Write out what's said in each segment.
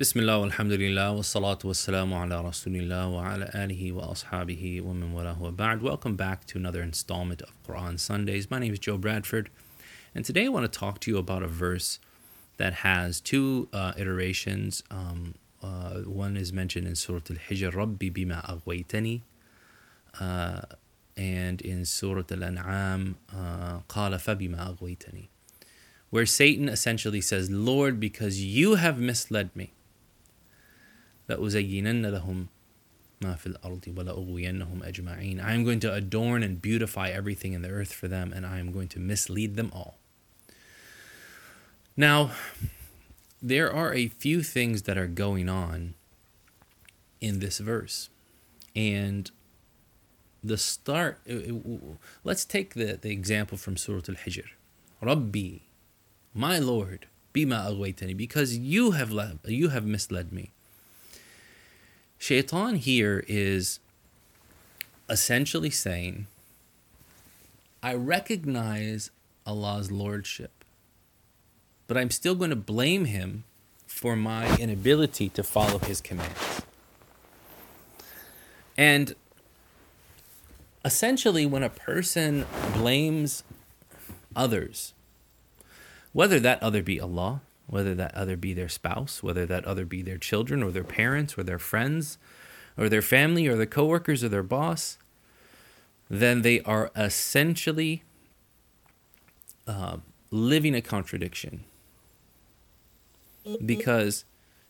بسم الله والحمد لله والصلاة والسلام على رسول الله وعلى آله وأصحابه ومن والاه وبعد. Welcome back to another installment of Quran Sundays. My name is Joe Bradford, and today I want to talk to you about a verse that has two uh, iterations. Um, uh, one is mentioned in Surah Al-Hijr, Rabbi bima aghwaytani, uh, and in Surah Al-An'am, uh, قال فبما أغويتني where Satan essentially says, Lord, because you have misled me. لَأُزَيِّنَنَّ لَهُمْ مَا فِي الْأَرْضِ وَلَأُغْوِيَنَّهُمْ أَجْمَعِينَ I am going to adorn and beautify everything in the earth for them, and I am going to mislead them all. Now, there are a few things that are going on in this verse. And the start, let's take the, the example from Surah Al Hijr. Rabbi, my Lord, bima aghwaytani, because you have le- you have misled me. Shaitan here is essentially saying, I recognize Allah's lordship, but I'm still going to blame him for my inability to follow his commands. And essentially, when a person blames others whether that other be Allah, whether that other be their spouse, whether that other be their children or their parents or their friends or their family or their coworkers or their boss, then they are essentially uh, living a contradiction. Because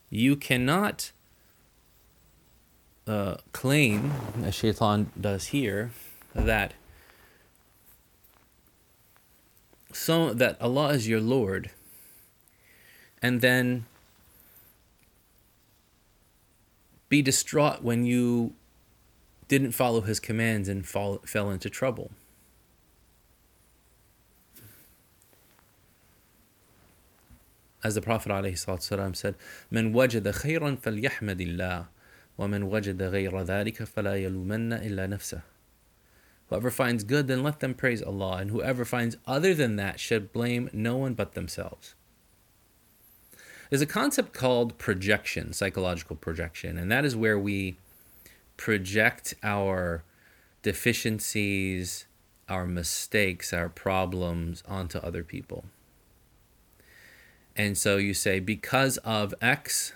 you cannot uh, claim, as Shaitan does here, that so that Allah is your Lord, and then be distraught when you didn't follow His commands and fall, fell into trouble. As the Prophet ﷺ said, من وجد خيرا فليحمد الله ومن وجد غير ذلك فلا يلومن إلا نفسه Whoever finds good, then let them praise Allah, and whoever finds other than that should blame no one but themselves. There's a concept called projection, psychological projection, and that is where we project our deficiencies, our mistakes, our problems onto other people. And so you say, because of X,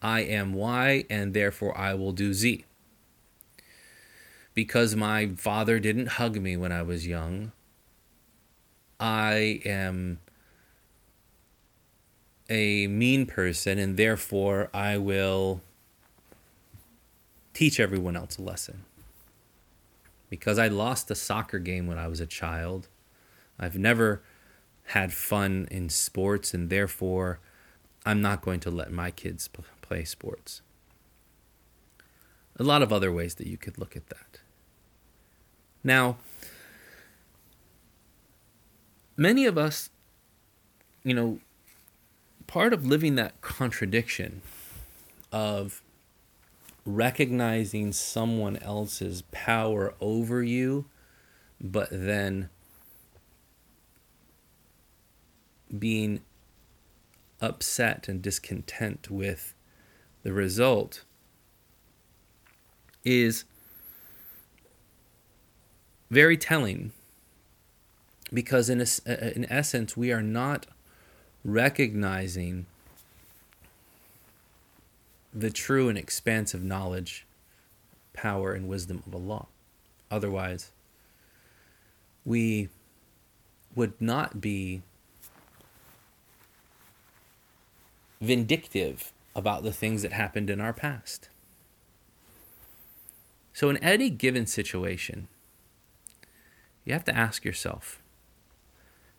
I am Y, and therefore I will do Z because my father didn't hug me when I was young, I am a mean person and therefore I will teach everyone else a lesson. Because I lost a soccer game when I was a child, I've never had fun in sports and therefore I'm not going to let my kids play sports. A lot of other ways that you could look at that. Now, many of us, you know, part of living that contradiction of recognizing someone else's power over you, but then being upset and discontent with the result is very telling because in, a, uh, in essence we are not recognizing the true and expansive knowledge power and wisdom of allah. Otherwise we would not be vindictive about the things that happened in our past. So in any given situation you have to ask yourself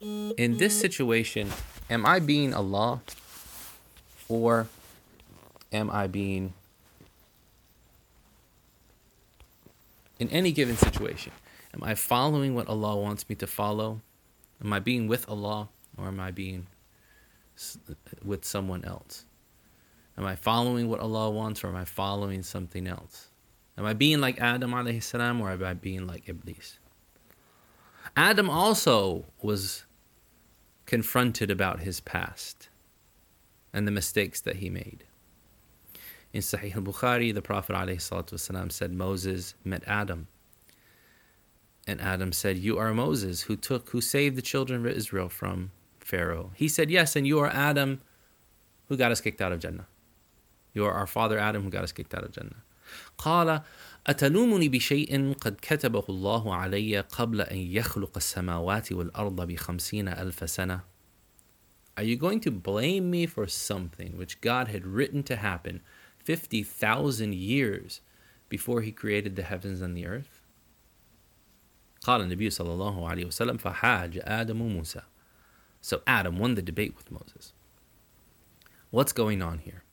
in this situation, am I being Allah or am I being in any given situation? Am I following what Allah wants me to follow? Am I being with Allah or am I being with someone else? Am I following what Allah wants or am I following something else? Am I being like Adam alayhi salam or am I being like Iblis? Adam also was confronted about his past. and the mistakes that he made. In Sahih al-Bukhari, the Prophet ﷺ said Moses met Adam. And Adam said, You are Moses who took, who saved the children of Israel from Pharaoh. He said, Yes, and you are Adam who got us kicked out of Jannah. You are our father Adam who got us kicked out of Jannah. قال أتلومني بشيء قد كتبه الله علي قبل أن يخلق السماوات والأرض بخمسين ألف سنة Are you going to blame me for something which God had written to happen 50,000 years before he created the heavens and the earth? قال النبي صلى الله عليه وسلم فحاج آدم موسى So Adam won the debate with Moses. What's going on here?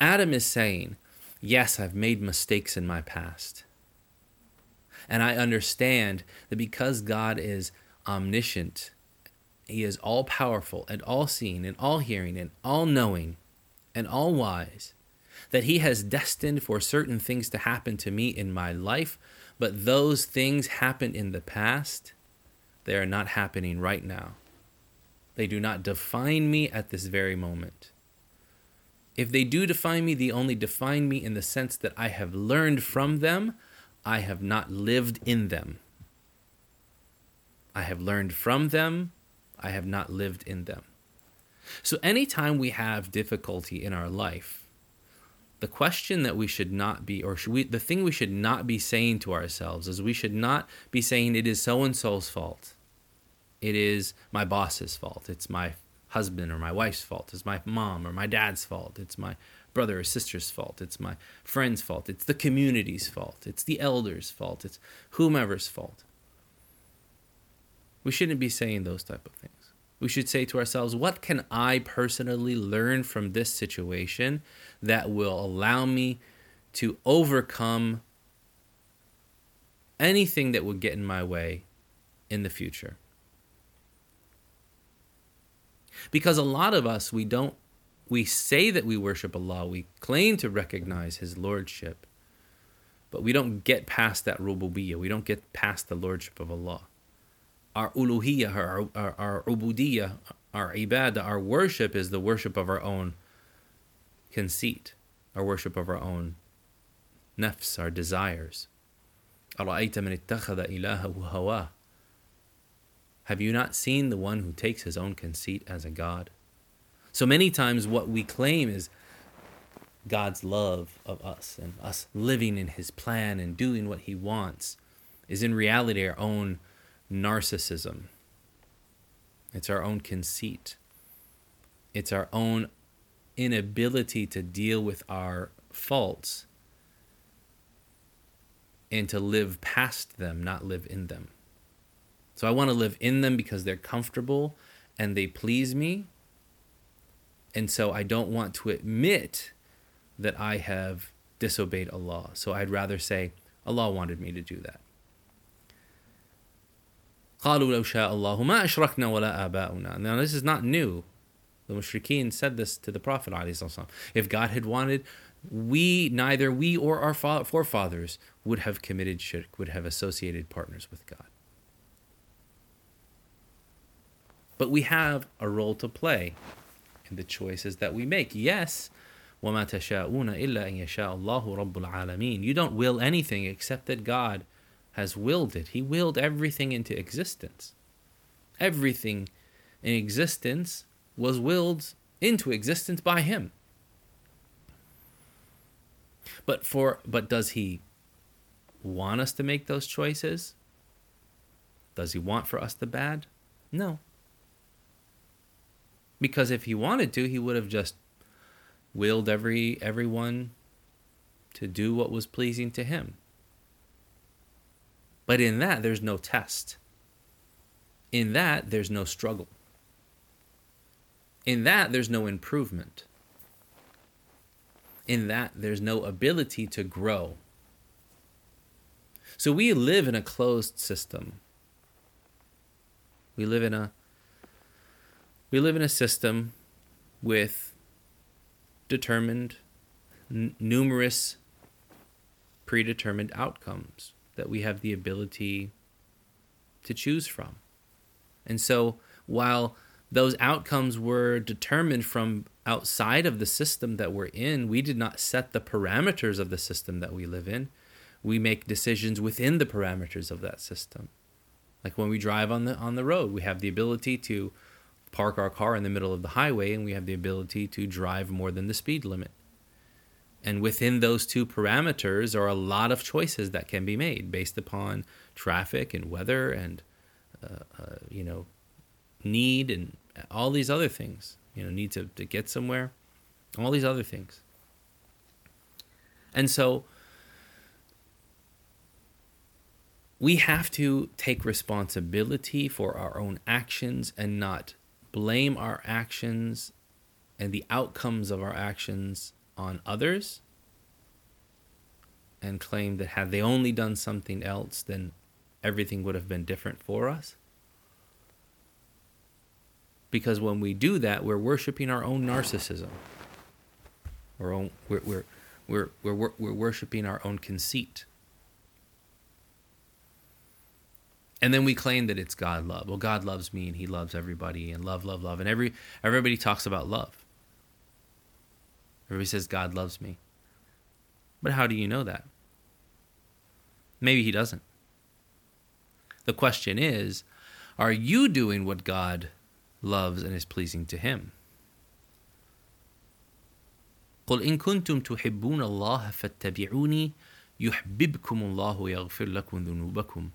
Adam is saying, Yes, I've made mistakes in my past. And I understand that because God is omniscient, He is all powerful and all seeing and all hearing and all knowing and all wise, that He has destined for certain things to happen to me in my life, but those things happened in the past. They are not happening right now. They do not define me at this very moment. If they do define me, they only define me in the sense that I have learned from them, I have not lived in them. I have learned from them, I have not lived in them. So, anytime we have difficulty in our life, the question that we should not be, or should we, the thing we should not be saying to ourselves is we should not be saying it is so and so's fault. It is my boss's fault. It's my husband or my wife's fault. It's my mom or my dad's fault. It's my brother or sister's fault. It's my friend's fault. It's the community's fault. It's the elder's fault. It's whomever's fault. We shouldn't be saying those type of things. We should say to ourselves, what can I personally learn from this situation that will allow me to overcome anything that would get in my way in the future? Because a lot of us, we don't, we say that we worship Allah, we claim to recognize His Lordship, but we don't get past that rububiyyah, we don't get past the Lordship of Allah. Our uluhiyyah, our, our, our ubudiyyah, our ibadah, our worship is the worship of our own conceit, our worship of our own nafs, our desires. أَرَأَيْتَ مَنِ اتَّخَذَ إِلَهَهُ هَوَاهُ have you not seen the one who takes his own conceit as a God? So many times, what we claim is God's love of us and us living in his plan and doing what he wants is in reality our own narcissism. It's our own conceit. It's our own inability to deal with our faults and to live past them, not live in them. So I want to live in them because they're comfortable and they please me. And so I don't want to admit that I have disobeyed Allah. So I'd rather say, Allah wanted me to do that. Now, this is not new. The mushrikeen said this to the Prophet. If God had wanted, we, neither we or our forefathers, would have committed shirk, would have associated partners with God. But we have a role to play in the choices that we make. Yes, وَمَا تَشَاءُونَ إِلَّا أَن يَشَاءَ اللَّهُ رَبُّ الْعَالَمِينَ You don't will anything except that God has willed it. He willed everything into existence. Everything in existence was willed into existence by him. But for but does he want us to make those choices? Does he want for us the bad? No. Because if he wanted to, he would have just willed every everyone to do what was pleasing to him. But in that there's no test. In that there's no struggle. In that there's no improvement. In that there's no ability to grow. So we live in a closed system. We live in a we live in a system with determined, n- numerous predetermined outcomes that we have the ability to choose from. And so, while those outcomes were determined from outside of the system that we're in. We did not set the parameters of the system that we live in. We make decisions within the parameters of that system. Like when we drive on the on the road, we have the ability to park our car in the middle of the highway and we have the ability to drive more than the speed limit. And within those two parameters are a lot of choices that can be made based upon traffic and weather and uh, uh, you know need and all these other things. You know, need to, to get somewhere, all these other things. And so we have to take responsibility for our own actions and not blame our actions and the outcomes of our actions on others and claim that had they only done something else, then everything would have been different for us. Because when we do that, we're worshiping our own narcissism. Our own, we're, we're, we're, we're, we're worshiping our own conceit. And then we claim that it's God love. Well, God loves me and he loves everybody and love, love, love. And every everybody talks about love. Everybody says God loves me. But how do you know that? Maybe he doesn't. The question is, are you doing what God loves and is pleasing to him. قل إن كنتم تحبون الله فاتبعوني يحببكم الله ويغفر لكم ذنوبكم.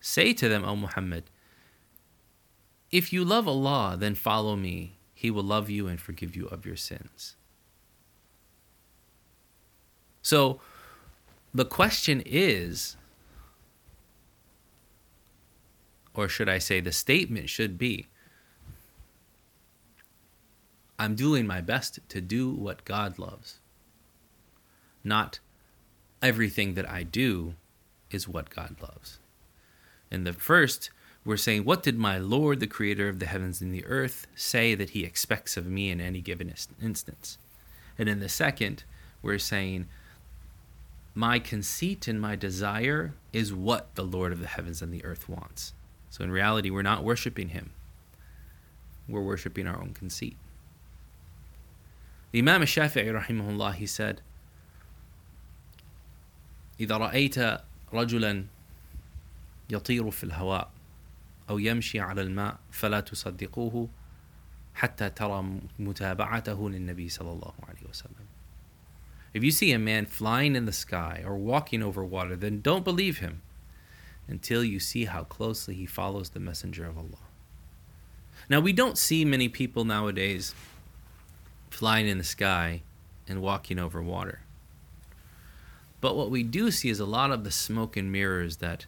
Say to them, O Muhammad, if you love Allah, then follow me. He will love you and forgive you of your sins. So the question is, or should I say, the statement should be, I'm doing my best to do what God loves. Not everything that I do is what God loves. In the first, we're saying, What did my Lord, the creator of the heavens and the earth, say that he expects of me in any given instance? And in the second, we're saying, My conceit and my desire is what the Lord of the heavens and the earth wants. So in reality, we're not worshiping him, we're worshiping our own conceit. The Imam Shafi'i rahimahullah, he said, إذا رأيت رجلا يطير في الهواء أو يمشي على الماء فلا تصدقوه حتى ترى متابعته للنبي صلى الله عليه وسلم. If you see a man flying in the sky or walking over water, then don't believe him until you see how closely he follows the messenger of Allah. Now, we don't see many people nowadays flying in the sky and walking over water. But what we do see is a lot of the smoke and mirrors that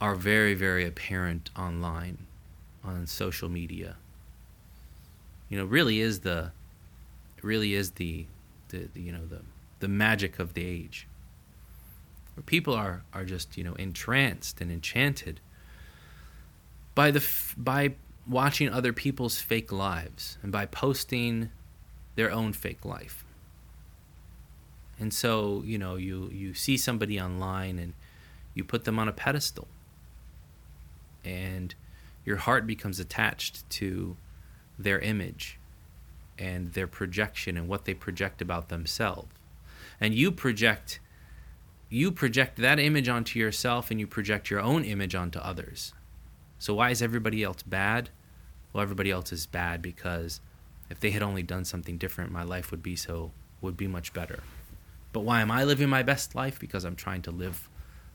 are very, very apparent online, on social media. You know, really is the, really is the, the, the you know the the magic of the age. Where people are are just you know entranced and enchanted by the by watching other people's fake lives and by posting their own fake life. And so, you know, you, you see somebody online and you put them on a pedestal. And your heart becomes attached to their image and their projection and what they project about themselves. And you project you project that image onto yourself and you project your own image onto others. So why is everybody else bad? Well, everybody else is bad because if they had only done something different, my life would be so would be much better. But why am I living my best life? Because I'm trying to live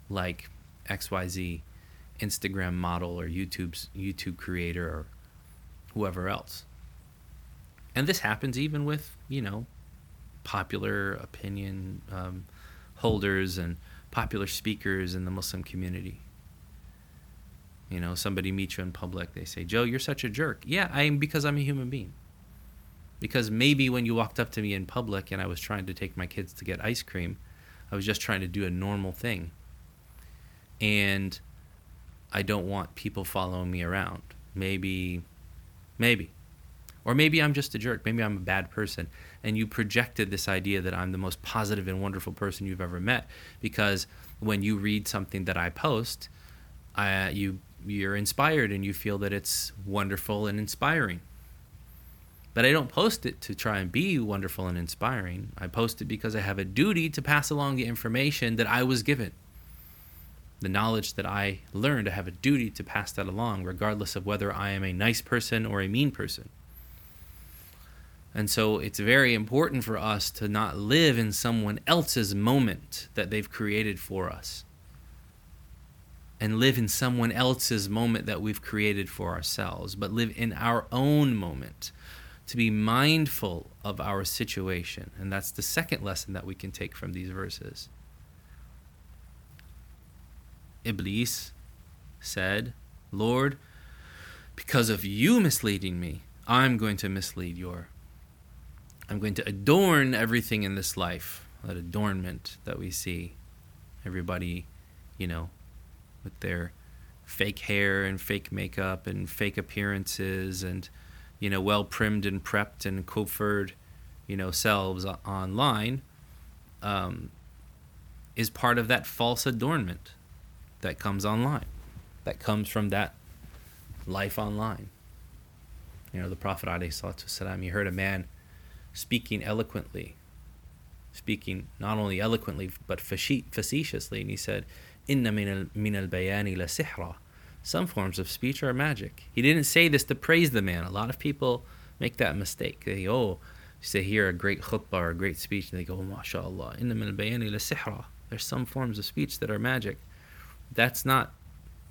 like XYZ Instagram model or YouTube's YouTube creator or whoever else. And this happens even with, you know, popular opinion um, holders and popular speakers in the Muslim community. You know, somebody meets you in public, they say, Joe, you're such a jerk. Yeah, I am because I'm a human being because maybe when you walked up to me in public and I was trying to take my kids to get ice cream, I was just trying to do a normal thing. And I don't want people following me around. Maybe, maybe. Or maybe I'm just a jerk. Maybe I'm a bad person. And you projected this idea that I'm the most positive and wonderful person you've ever met because when you read something that I post, I, you you're inspired and you feel that it's wonderful and inspiring. But I don't post it to try and be wonderful and inspiring. I post it because I have a duty to pass along the information that I was given. The knowledge that I learned, I have a duty to pass that along, regardless of whether I am a nice person or a mean person. And so it's very important for us to not live in someone else's moment that they've created for us and live in someone else's moment that we've created for ourselves, but live in our own moment to be mindful of our situation. And that's the second lesson that we can take from these verses. Iblis said, Lord, because of you misleading me, I'm going to mislead your. I'm going to adorn everything in this life, that adornment that we see. Everybody, you know, with their fake hair and fake makeup and fake appearances and you know well primed and prepped and coiffured you know selves online um, is part of that false adornment that comes online that comes from that life online you know the prophet salam he heard a man speaking eloquently speaking not only eloquently but facetiously and he said Inna min al bayani la sihra. Some forms of speech are magic. He didn't say this to praise the man. A lot of people make that mistake. They oh, say hear a great khutbah or a great speech, and they go, oh, MashaAllah, inna min al bayani la sihra. There's some forms of speech that are magic. That's not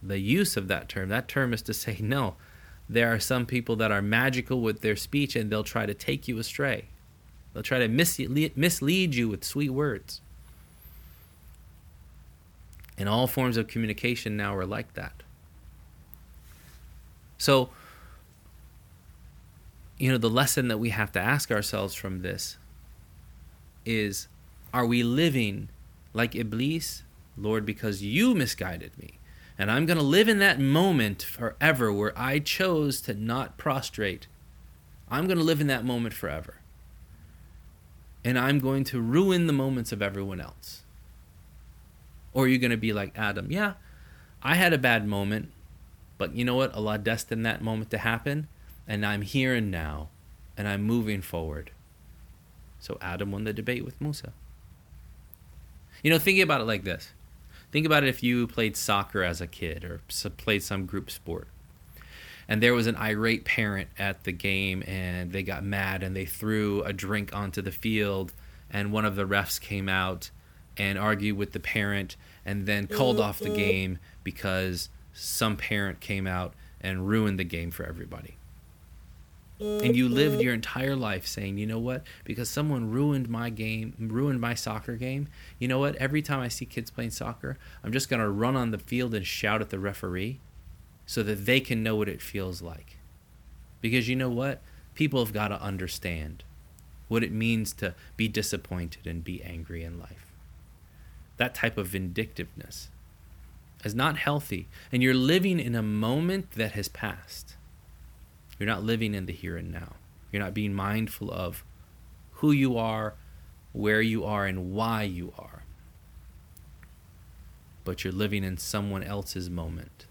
the use of that term. That term is to say, no, there are some people that are magical with their speech and they'll try to take you astray. They'll try to mislead, you with sweet words. And all forms of communication now are like that. So, you know, the lesson that we have to ask ourselves from this is are we living like Iblis, Lord, because you misguided me? And I'm going to live in that moment forever where I chose to not prostrate. I'm going to live in that moment forever. And I'm going to ruin the moments of everyone else. Or are you going to be like Adam? Yeah, I had a bad moment, but you know what? Allah destined that moment to happen, and I'm here and now, and I'm moving forward. So Adam won the debate with Musa. You know, thinking about it like this. Think about it if you played soccer as a kid or played some group sport. And there was an irate parent at the game and they got mad and they threw a drink onto the field and one of the refs came out and argued with the parent and then called off the mm-hmm. game because some parent came out and ruined the game for everybody. And you lived your entire life saying, you know what? Because someone ruined my game, ruined my soccer game, you know what? Every time I see kids playing soccer, I'm just going to run on the field and shout at the referee so that they can know what it feels like. Because you know what? People have got to understand what it means to be disappointed and be angry in life that type of vindictiveness is not healthy. And you're living in a moment that has passed. You're not living in the here and now. You're not being mindful of who you are, where you are, and why you are. But you're living in someone else's moment.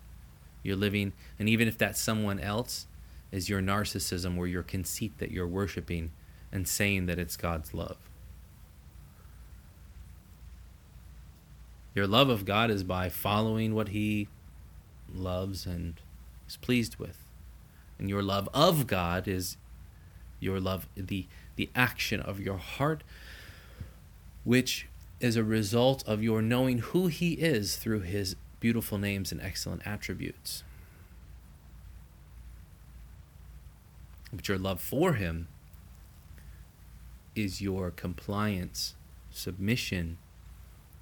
You're living, and even if that someone else is your narcissism or your conceit that you're worshiping and saying that it's God's love. Your love of God is by following what He loves and is pleased with. And your love of God is your love, the, the action of your heart, which is a result of your knowing who He is through His beautiful names and excellent attributes. But your love for Him is your compliance, submission,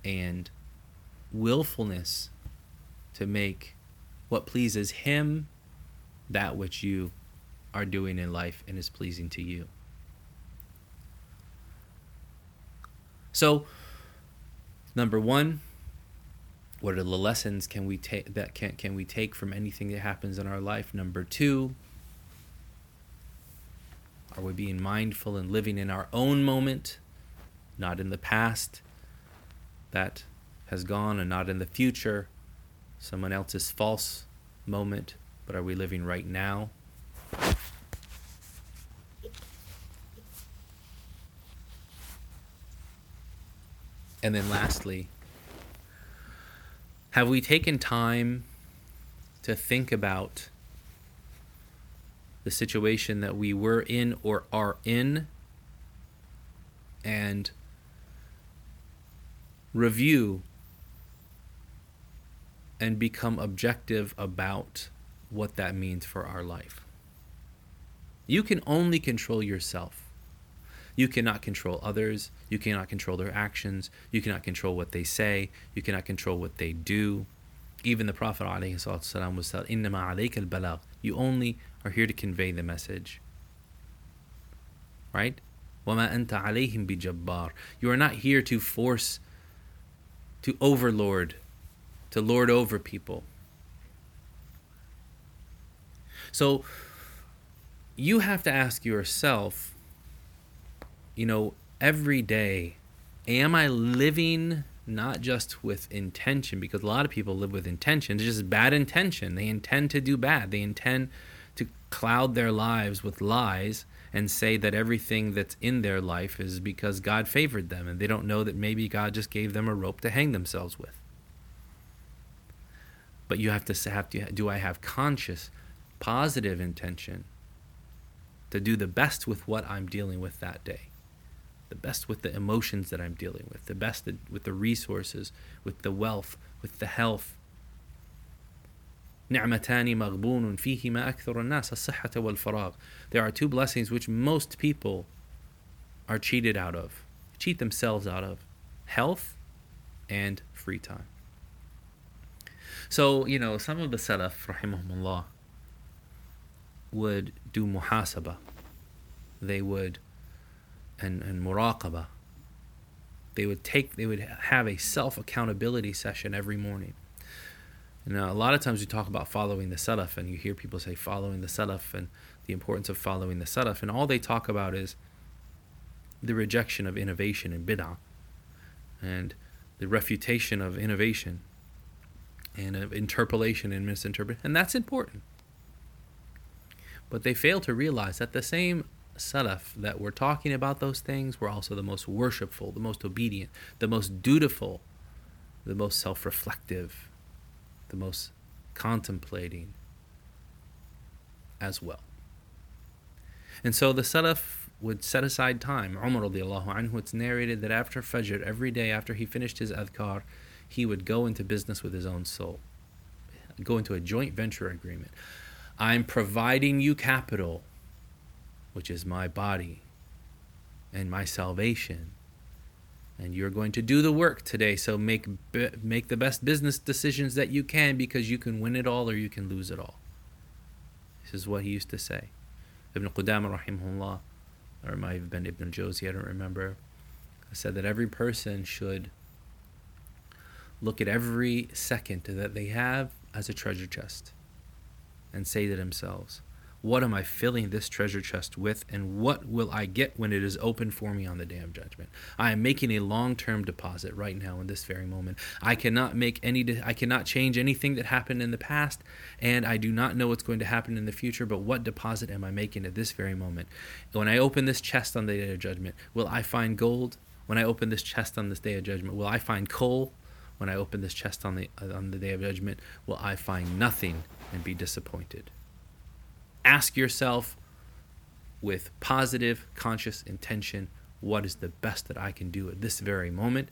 and willfulness to make what pleases Him that which you are doing in life and is pleasing to you. So, number one, what are the lessons can we take that can can we take from anything that happens in our life? Number two, are we being mindful and living in our own moment, not in the past? That has gone and not in the future, someone else's false moment, but are we living right now? And then lastly, have we taken time to think about the situation that we were in or are in and review and become objective about what that means for our life. You can only control yourself. You cannot control others. You cannot control their actions. You cannot control what they say. You cannot control what they do. Even the Prophet ﷺ was said, إِنَّمَا عَلَيْكَ الْبَلَاغ You only are here to convey the message. Right? وَمَا أَنْتَ عَلَيْهِمْ بِجَبَّارٍ You are not here to force, to overlord, to lord over people. So you have to ask yourself, you know, every day, am I living not just with intention? Because a lot of people live with intention, it's just bad intention. They intend to do bad, they intend to cloud their lives with lies and say that everything that's in their life is because God favored them and they don't know that maybe God just gave them a rope to hang themselves with. But you have to have to do I have conscious positive intention to do the best with what I'm dealing with that day. The best with the emotions that I'm dealing with, the best with the resources, with the wealth, with the health, نعمتان مغبون فيهما أكثر الناس الصحة والفراغ. There are two blessings which most people are cheated out of, cheat themselves out of health and free time. So, you know, some of the Salaf, rahimahumullah, would do muhasaba. They would, and, and muraqaba. They would take, they would have a self accountability session every morning now, uh, a lot of times we talk about following the Salaf, and you hear people say following the Salaf and the importance of following the Salaf, and all they talk about is the rejection of innovation and bid'ah, and the refutation of innovation, and of interpolation and misinterpretation, and that's important. But they fail to realize that the same Salaf that were talking about those things were also the most worshipful, the most obedient, the most dutiful, the most self reflective the most contemplating as well. And so the Salaf would set aside time. Umar radiallahu anhu, it's narrated that after Fajr, every day after he finished his adhkar, he would go into business with his own soul, go into a joint venture agreement. I'm providing you capital, which is my body and my salvation. And you're going to do the work today. So make make the best business decisions that you can because you can win it all or you can lose it all. This is what he used to say. Ibn qudama rahimahullah or it might have been ibn jawzi i don't remember said that every person should look at every second that they have as a treasure chest and say to themselves what am I filling this treasure chest with, and what will I get when it is open for me on the day of judgment? I am making a long-term deposit right now in this very moment. I cannot make any. I cannot change anything that happened in the past, and I do not know what's going to happen in the future. But what deposit am I making at this very moment? When I open this chest on the day of judgment, will I find gold? When I open this chest on this day of judgment, will I find coal? When I open this chest on the on the day of judgment, will I find nothing and be disappointed? ask yourself with positive, conscious intention what is the best that I can do at this very moment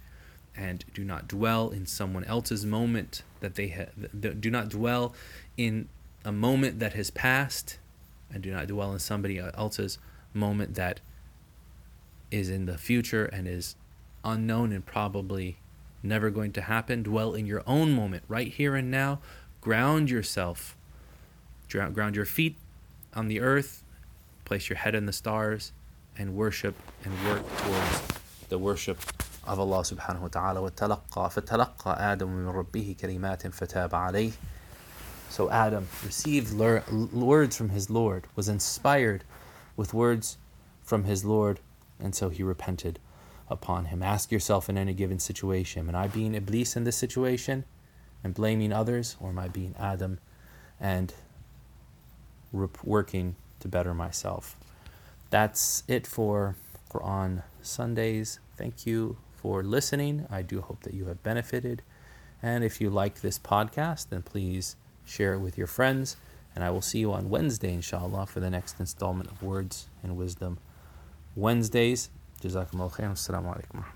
and do not dwell in someone else's moment that they have do not dwell in a moment that has passed and do not dwell in somebody else's moment that is in the future and is unknown and probably never going to happen dwell in your own moment right here and now ground yourself ground your feet on the earth, place your head in the stars, and worship and work towards the worship of Allah subhanahu wa ta'ala. وَتَلَقَّى فَتَلَقَّى آدَمُ مِنْ رَبِّهِ كَلِمَاتٍ فَتَابَ عَلَيْهِ So Adam received words from his Lord, was inspired with words from his Lord, and so he repented upon him. Ask yourself in any given situation, am I being Iblis in this situation and blaming others, or am I being Adam and working to better myself. That's it for Quran Sundays. Thank you for listening. I do hope that you have benefited. And if you like this podcast, then please share it with your friends. And I will see you on Wednesday, inshallah, for the next installment of Words and Wisdom Wednesdays. جزاكم الله خير والسلام عليكم ورحمة الله.